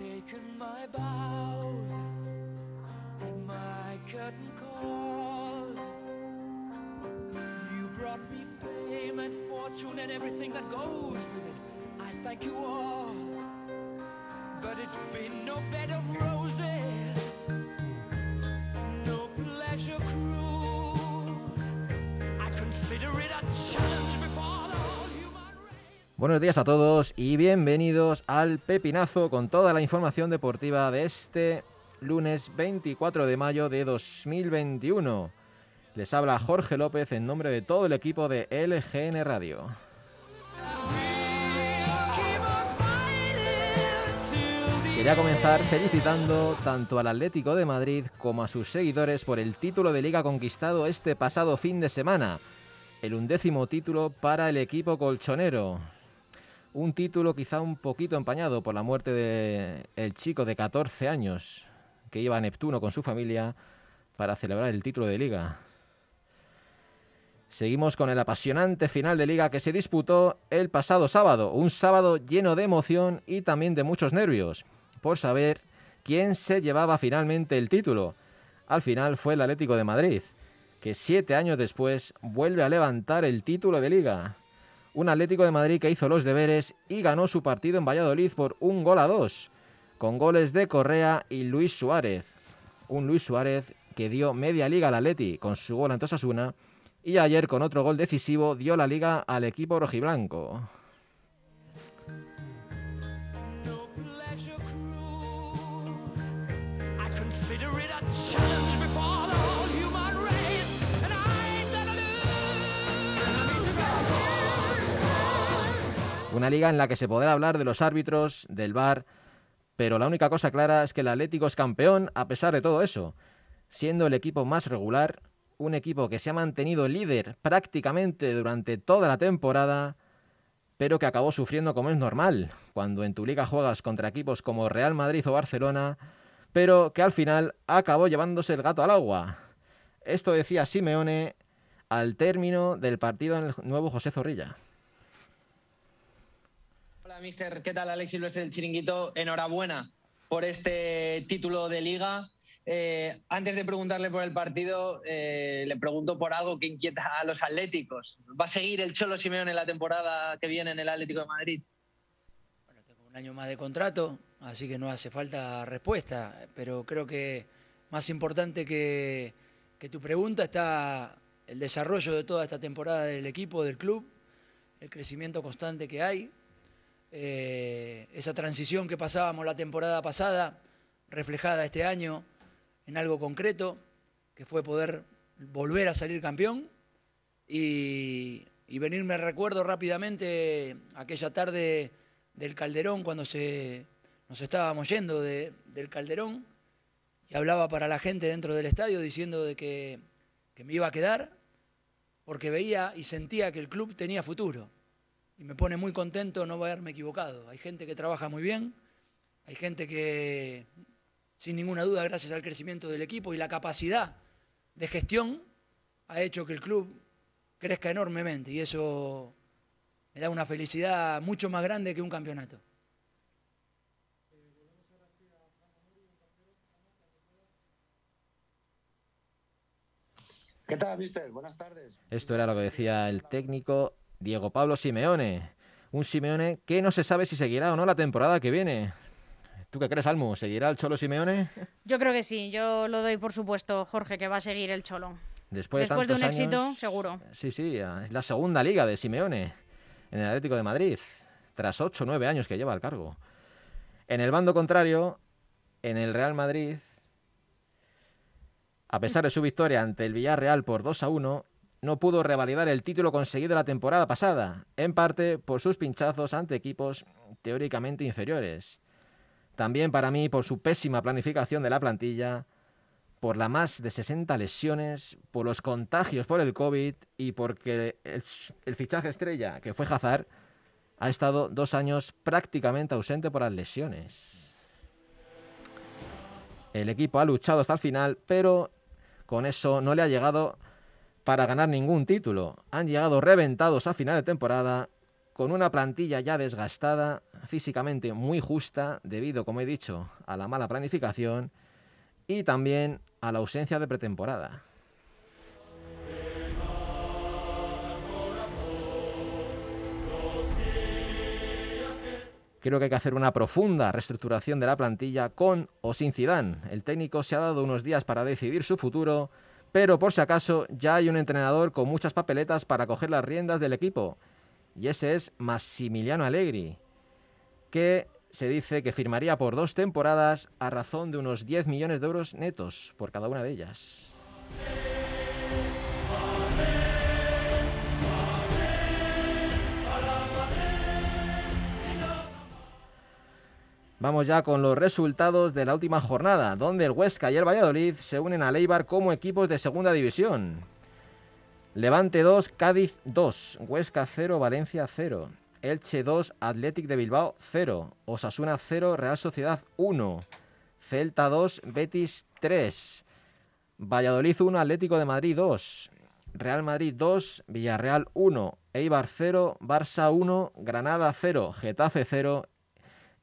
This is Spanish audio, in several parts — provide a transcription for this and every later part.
taken my bows and my curtain calls. You brought me fame and fortune and everything that goes with it. I thank you all, but it's been no bed of roses, no pleasure cruise. I consider it a challenge Buenos días a todos y bienvenidos al Pepinazo con toda la información deportiva de este lunes 24 de mayo de 2021. Les habla Jorge López en nombre de todo el equipo de LGN Radio. Quería comenzar felicitando tanto al Atlético de Madrid como a sus seguidores por el título de liga conquistado este pasado fin de semana, el undécimo título para el equipo colchonero. Un título quizá un poquito empañado por la muerte del el chico de 14 años que iba a Neptuno con su familia para celebrar el título de liga. Seguimos con el apasionante final de liga que se disputó el pasado sábado, un sábado lleno de emoción y también de muchos nervios, por saber quién se llevaba finalmente el título. Al final fue el Atlético de Madrid, que siete años después vuelve a levantar el título de liga. Un Atlético de Madrid que hizo los deberes y ganó su partido en Valladolid por un gol a dos, con goles de Correa y Luis Suárez. Un Luis Suárez que dio media liga al Atleti con su gol ante Osasuna y ayer con otro gol decisivo dio la liga al equipo rojiblanco. Una liga en la que se podrá hablar de los árbitros, del VAR, pero la única cosa clara es que el Atlético es campeón a pesar de todo eso, siendo el equipo más regular, un equipo que se ha mantenido líder prácticamente durante toda la temporada, pero que acabó sufriendo como es normal, cuando en tu liga juegas contra equipos como Real Madrid o Barcelona, pero que al final acabó llevándose el gato al agua. Esto decía Simeone al término del partido en el nuevo José Zorrilla. Mister. ¿Qué tal, Alex Silvestre del Chiringuito? Enhorabuena por este título de liga. Eh, antes de preguntarle por el partido, eh, le pregunto por algo que inquieta a los atléticos. ¿Va a seguir el Cholo Simeone en la temporada que viene en el Atlético de Madrid? Bueno, tengo un año más de contrato, así que no hace falta respuesta, pero creo que más importante que, que tu pregunta está el desarrollo de toda esta temporada del equipo, del club, el crecimiento constante que hay, eh, esa transición que pasábamos la temporada pasada, reflejada este año en algo concreto, que fue poder volver a salir campeón y, y venirme recuerdo rápidamente aquella tarde del Calderón cuando se, nos estábamos yendo de- del Calderón y hablaba para la gente dentro del estadio diciendo de que me iba a quedar porque veía y sentía que el club tenía futuro. Y me pone muy contento no haberme equivocado. Hay gente que trabaja muy bien, hay gente que, sin ninguna duda, gracias al crecimiento del equipo y la capacidad de gestión, ha hecho que el club crezca enormemente y eso me da una felicidad mucho más grande que un campeonato. ¿Qué tal, mister? Buenas tardes. Esto era lo que decía el técnico Diego Pablo Simeone. Un Simeone que no se sabe si seguirá o no la temporada que viene. ¿Tú qué crees, Almu? ¿Seguirá el Cholo Simeone? Yo creo que sí, yo lo doy por supuesto, Jorge, que va a seguir el Cholo. Después, Después de un éxito, seguro. Sí, sí, es la segunda liga de Simeone en el Atlético de Madrid, tras 8 o 9 años que lleva al cargo. En el bando contrario, en el Real Madrid, a pesar de su victoria ante el Villarreal por 2 a 1, no pudo revalidar el título conseguido la temporada pasada, en parte por sus pinchazos ante equipos teóricamente inferiores. También para mí por su pésima planificación de la plantilla, por la más de 60 lesiones, por los contagios por el COVID y porque el, el fichaje estrella, que fue Hazard, ha estado dos años prácticamente ausente por las lesiones. El equipo ha luchado hasta el final, pero con eso no le ha llegado para ganar ningún título. Han llegado reventados a final de temporada con una plantilla ya desgastada, físicamente muy justa debido, como he dicho, a la mala planificación y también a la ausencia de pretemporada. Creo que hay que hacer una profunda reestructuración de la plantilla con o sin Zidane. El técnico se ha dado unos días para decidir su futuro, pero por si acaso ya hay un entrenador con muchas papeletas para coger las riendas del equipo. Y ese es Massimiliano Allegri, que se dice que firmaría por dos temporadas a razón de unos 10 millones de euros netos por cada una de ellas. Vamos ya con los resultados de la última jornada, donde el Huesca y el Valladolid se unen a Leibar como equipos de segunda división. Levante 2, Cádiz 2, Huesca 0, Valencia 0, Elche 2, Athletic de Bilbao 0, Osasuna 0, Real Sociedad 1, Celta 2, Betis 3, Valladolid 1, Atlético de Madrid 2, Real Madrid 2, Villarreal 1, Eibar 0, Barça 1, Granada 0, Getafe 0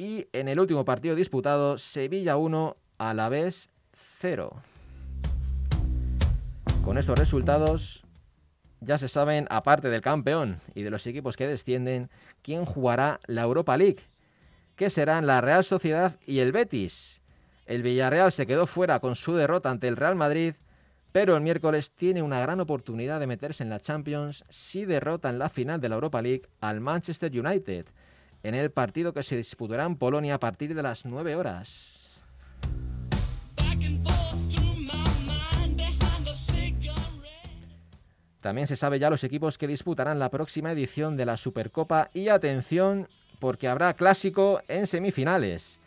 y en el último partido disputado, Sevilla 1, Alavés 0. Con estos resultados ya se saben, aparte del campeón y de los equipos que descienden, quién jugará la Europa League, que serán la Real Sociedad y el Betis. El Villarreal se quedó fuera con su derrota ante el Real Madrid, pero el miércoles tiene una gran oportunidad de meterse en la Champions si derrota en la final de la Europa League al Manchester United en el partido que se disputará en Polonia a partir de las 9 horas. También se sabe ya los equipos que disputarán la próxima edición de la Supercopa y atención porque habrá clásico en semifinales.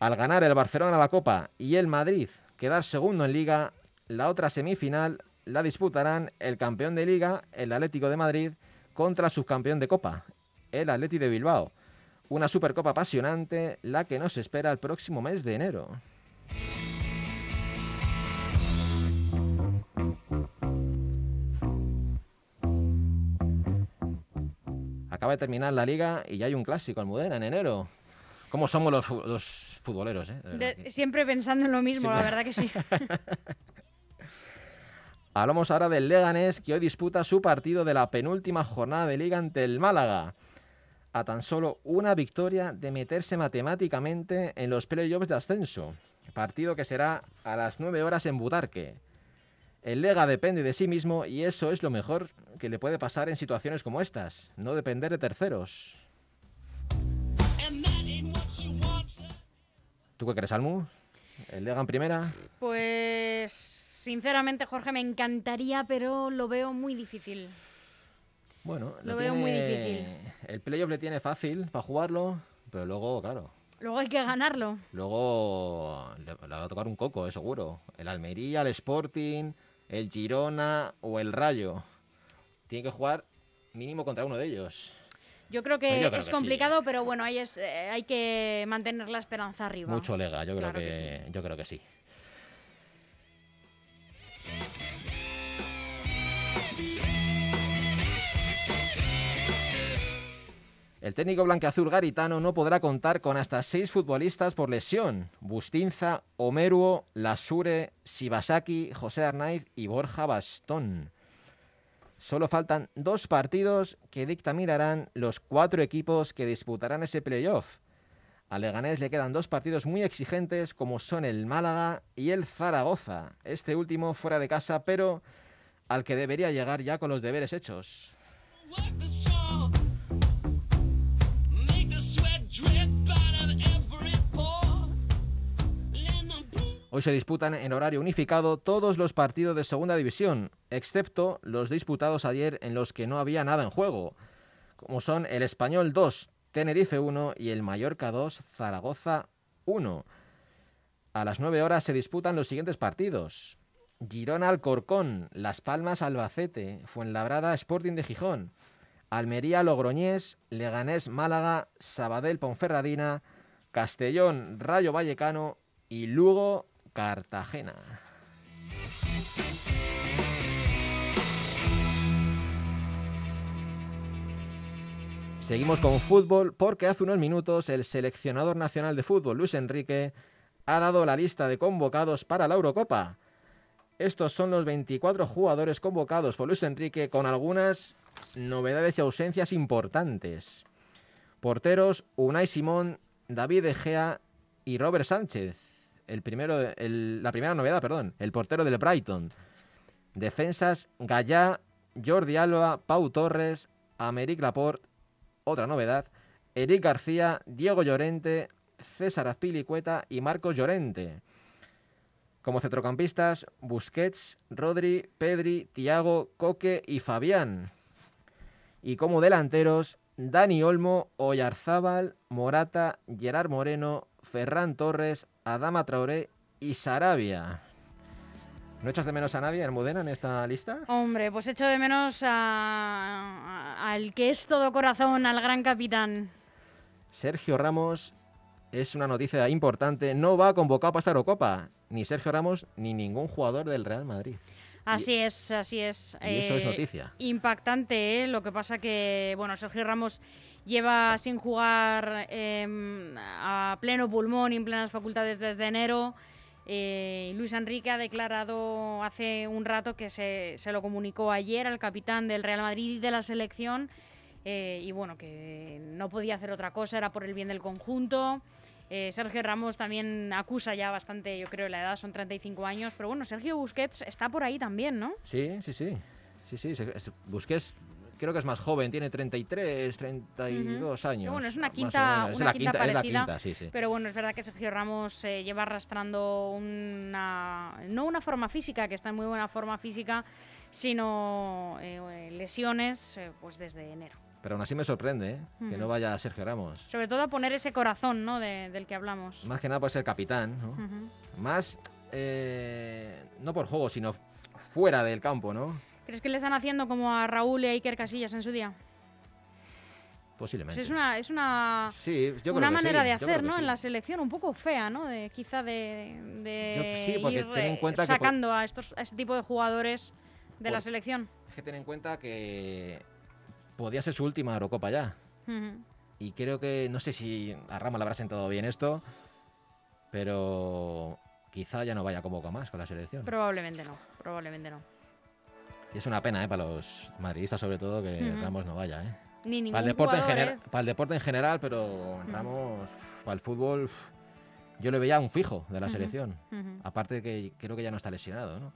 Al ganar el Barcelona la Copa y el Madrid quedar segundo en liga, la otra semifinal la disputarán el campeón de liga, el Atlético de Madrid, contra el subcampeón de Copa, el Atleti de Bilbao. Una Supercopa apasionante, la que nos espera el próximo mes de enero. Acaba de terminar la liga y ya hay un clásico, Almudena, en enero. ¿Cómo somos los, futboleros? Eh? siempre pensando en lo mismo, la verdad que sí. Hablamos ahora del Leganés, que hoy disputa su partido de la penúltima jornada de liga ante el Málaga a tan solo una victoria de meterse matemáticamente en los playoffs de ascenso. Partido que será a las 9 horas en Butarque. El Lega depende de sí mismo y eso es lo mejor que le puede pasar en situaciones como estas, no depender de terceros. ¿Tú qué crees, Almu? ¿El Lega en primera? Pues sinceramente, Jorge, me encantaría, pero lo veo muy difícil. Bueno, lo veo muy difícil. El playoff le tiene fácil para jugarlo, pero luego, claro. Luego hay que ganarlo. Luego le, va a tocar un coco, seguro. El Almería, el Sporting, el Girona o el Rayo. Tiene que jugar mínimo contra uno de ellos. Yo creo que es complicado, pero bueno, hay, es, eh, hay que mantener la esperanza arriba. Mucho lega, yo creo que, yo creo que sí. El técnico blanqueazul garitano no podrá contar con hasta seis futbolistas por lesión. Bustinza, Omeruo, Lasure, Sibasaki, José Arnaiz y Borja Bastón. Solo faltan dos partidos que dictaminarán los cuatro equipos que disputarán ese playoff. A Leganés le quedan dos partidos muy exigentes como son el Málaga y el Zaragoza. Este último fuera de casa, pero al que debería llegar ya con los deberes hechos. Hoy se disputan en horario unificado todos los partidos de Segunda División, excepto los disputados ayer en los que no había nada en juego, como son el Español 2, Tenerife 1 y el Mallorca 2, Zaragoza 1. A las 9 horas se disputan los siguientes partidos. Girona Alcorcón, Las Palmas Albacete, Fuenlabrada Sporting de Gijón, Almería Logroñés, Leganés Málaga, Sabadell Ponferradina, Castellón Rayo Vallecano y Lugo Cartagena. Seguimos con fútbol porque hace unos minutos el seleccionador nacional de fútbol, Luis Enrique, ha dado la lista de convocados para la Eurocopa. Estos son los 24 jugadores convocados por Luis Enrique con algunas novedades y ausencias importantes. Porteros Unai Simón, David Egea y Robert Sánchez. El primero, la primera novedad, perdón, el portero del Brighton. Defensas Gallá, Jordi Alba, Pau Torres, Americ Laporte. Otra novedad, Eric García, Diego Llorente, César Azpilicueta y Marcos Llorente. Como centrocampistas, Busquets, Rodri, Pedri, Tiago, Coque y Fabián. Y como delanteros, Dani Olmo, Oyarzábal, Morata, Gerard Moreno, Ferran Torres, Adama Traoré y Sarabia. ¿No echas de menos a nadie, Almudena, en esta lista? Hombre, pues echo de menos a- a- al que es todo corazón, al gran capitán. Sergio Ramos es una noticia importante. No va convocado para esta Eurocopa. Ni Sergio Ramos ni ningún jugador del Real Madrid. Así es, así es. Y eso es Eh, noticia. Impactante, ¿eh? Lo que pasa que, bueno, Sergio Ramos lleva sin jugar em, a pleno pulmón y en plenas facultades desde enero. Eh, Luis Enrique ha declarado hace un rato que se, se lo comunicó ayer al capitán del Real Madrid y de la selección. eh, y bueno, que no podía hacer otra cosa, era por el bien del conjunto. Eh, Sergio Ramos también acusa ya bastante, yo creo, la edad, son 35 años. Pero bueno, Sergio Busquets está por ahí también, ¿no? Sí, sí, sí. Sí, sí. Busquets creo que es más joven, tiene 33, 32 años. bueno, es una quinta-. Es una la quinta quinta, es la parecida, quinta, sí, sí. Pero bueno, es verdad que Sergio Ramos eh, lleva arrastrando una, no una forma física, que está en muy buena forma física, sino eh, lesiones eh, pues desde enero. Pero aún así me sorprende ¿eh? que no vaya Sergio Ramos. Sobre todo a poner ese corazón ¿no? de- del que hablamos. Más que nada por ser capitán, ¿no? Más, no por juego, sino fuera del campo, ¿no? ¿Crees que le están haciendo como a Raúl y a Iker Casillas en su día? Posiblemente. Pues es una, es una, Sí, yo creo una que manera sí, de hacer, ¿no? sí. En la selección, un poco fea, ¿no? De, quizá de, de Yo- ir ten en eh, cuenta que por- sacando a, estos, a este tipo de jugadores de la selección. Hay que tener en cuenta que podía ser su última Eurocopa ya. Y creo que, no sé si a Ramos le habrá sentado bien esto, pero quizá ya no vaya convocado más con la selección. Probablemente no, probablemente no. Y es una pena, ¿eh? Para los madridistas sobre todo que. Ramos no vaya, ¿eh? Ni ningún Para el, deporte en general, ¿eh? para el deporte en general, pero Ramos, para el fútbol, yo le veía un fijo de la selección. Aparte que creo que ya no está lesionado, ¿no?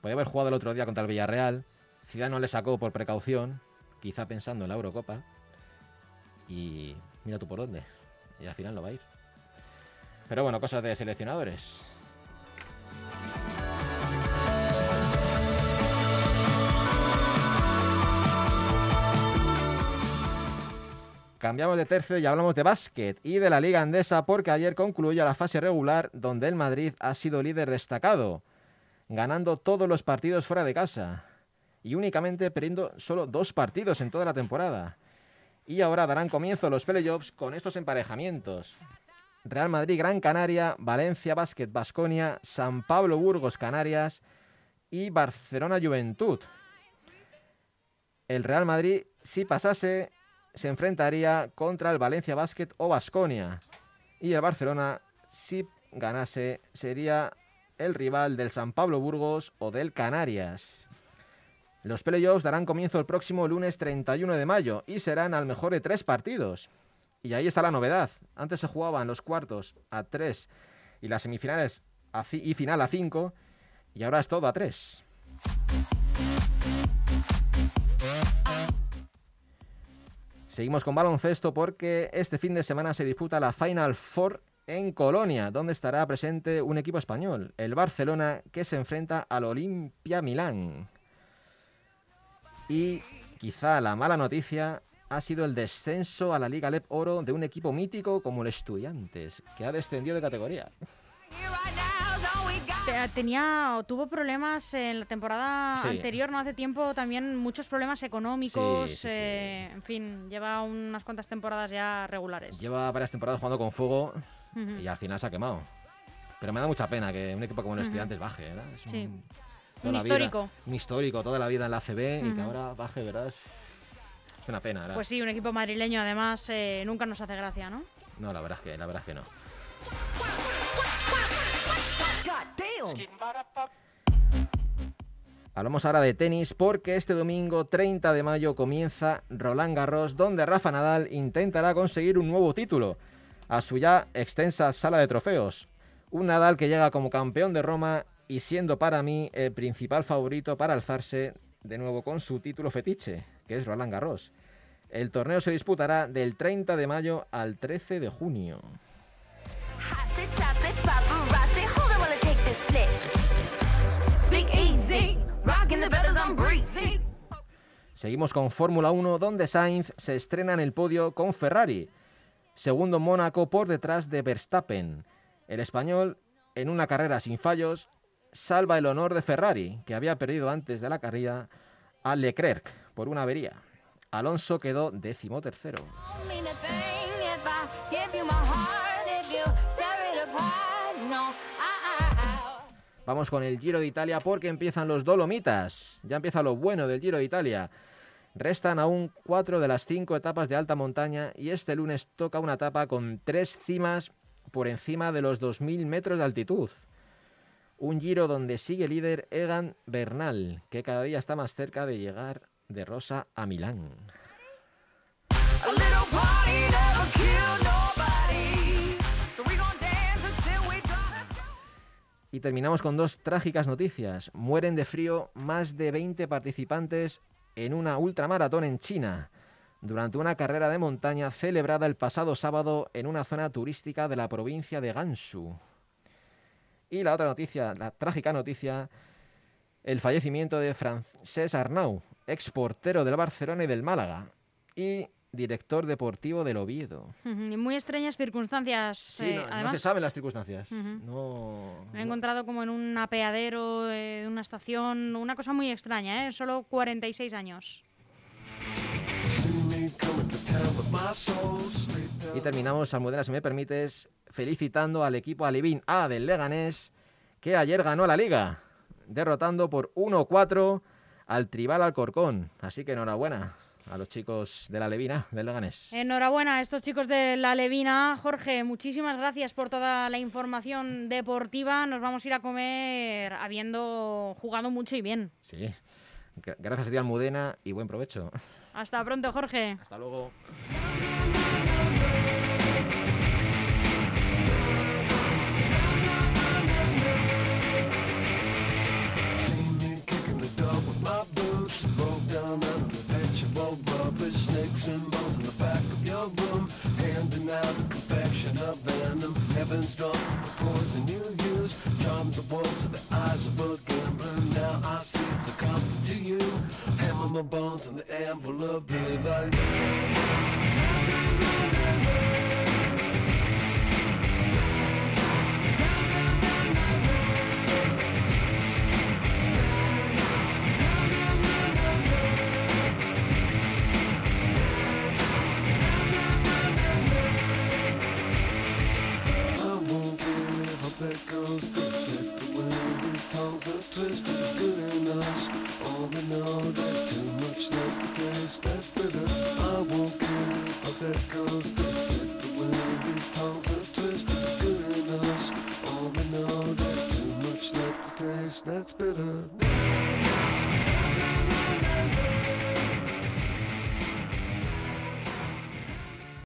Podía haber jugado el otro día contra el Villarreal. Zidane no le sacó por precaución, quizá pensando en la Eurocopa. Y mira tú por dónde. Y al final no va a ir. Pero bueno, cosas de seleccionadores. Cambiamos de tercio y hablamos de básquet y de la Liga Andesa porque ayer concluyó la fase regular donde el Madrid ha sido líder destacado, ganando todos los partidos fuera de casa y únicamente perdiendo solo dos partidos en toda la temporada. Y ahora darán comienzo los playoffs con estos emparejamientos. Real Madrid Gran Canaria, Valencia Basket Basconia, San Pablo Burgos Canarias y Barcelona Juventud. El Real Madrid, si pasase, se enfrentaría contra el Valencia Basket o Basconia. Y el Barcelona, si ganase, sería el rival del San Pablo Burgos o del Canarias. Los playoffs darán comienzo el próximo lunes 31 de mayo y serán al mejor de tres partidos. Y ahí está la novedad. Antes se jugaban los cuartos a tres y las semifinales a y final a cinco y ahora es todo a tres. Seguimos con baloncesto porque este fin de semana se disputa la Final Four en Colonia, donde estará presente un equipo español, el Barcelona, que se enfrenta al Olimpia Milán. Y quizá la mala noticia ha sido el descenso a la Liga Lep Oro de un equipo mítico como el Estudiantes, que ha descendido de categoría. Te- Tenía o tuvo problemas en la temporada Sí. anterior, no hace tiempo, también muchos problemas económicos. Sí, sí, eh, En fin, lleva unas cuantas temporadas ya regulares. Lleva varias temporadas jugando con fuego Ujú. y al final se ha quemado. Pero me da mucha pena que un equipo como el Ujú. Estudiantes baje, ¿verdad? Es Sí. un, Un la vida- histórico. un histórico, toda la vida en la CB y que ahora baje, ¿verdad? Es- una pena. la- Pues sí, un equipo madrileño además eh, nunca nos hace gracia, ¿no? No, la verdad es que, la verdad es que no. Hablamos ahora de tenis porque este domingo 30 de mayo comienza Roland Garros donde Rafa Nadal intentará conseguir un nuevo título a su ya extensa sala de trofeos. Un Nadal que llega como campeón de Roma y siendo para mí el principal favorito para alzarse de nuevo con su título fetiche, que es Roland Garros. El torneo se disputará del 30 de mayo al 13 de junio. Seguimos con Fórmula 1, donde Sainz se estrena en el podio con Ferrari. Segundo Mónaco por detrás de Verstappen. El español, en una carrera sin fallos, salva el honor de Ferrari, que había perdido antes de la carrera a Leclerc por una avería. Alonso quedó décimo tercero. Vamos con el Giro de Italia porque empiezan los Dolomitas. Ya empieza lo bueno del Giro de Italia. Restan aún cuatro de las cinco etapas de alta montaña y este lunes toca una etapa con tres cimas por encima de los 2.000 metros de altitud. Un Giro donde sigue líder Egan Bernal, que cada día está más cerca de llegar de Rosa a Milán. Y terminamos con dos trágicas noticias. Mueren de frío más de 20 participantes en una ultramaratón en China, durante una carrera de montaña celebrada el pasado sábado en una zona turística de la provincia de Gansu. Y la otra noticia, la trágica noticia, el fallecimiento de Francesc Arnau, ex portero del Barcelona y del Málaga, y director deportivo del Oviedo. Y muy extrañas circunstancias. Sí, eh, no, se saben las circunstancias. No, me he no- encontrado como en un apeadero eh, de una estación, una cosa muy extraña, ¿eh? Solo 46 años. Y terminamos, Almudena, si me permites, felicitando al equipo Alevín A del Leganés, que ayer ganó la liga, derrotando por 1-4 al Tribal Alcorcón. Así que enhorabuena a los chicos de la Alevín A del Leganés. Enhorabuena a estos chicos de la Levina. Jorge, muchísimas gracias por toda la información deportiva. Nos vamos a ir a comer habiendo jugado mucho y bien. Sí. Gra- Gracias a ti, Almudena, y buen provecho. Hasta pronto, Jorge. Hasta luego.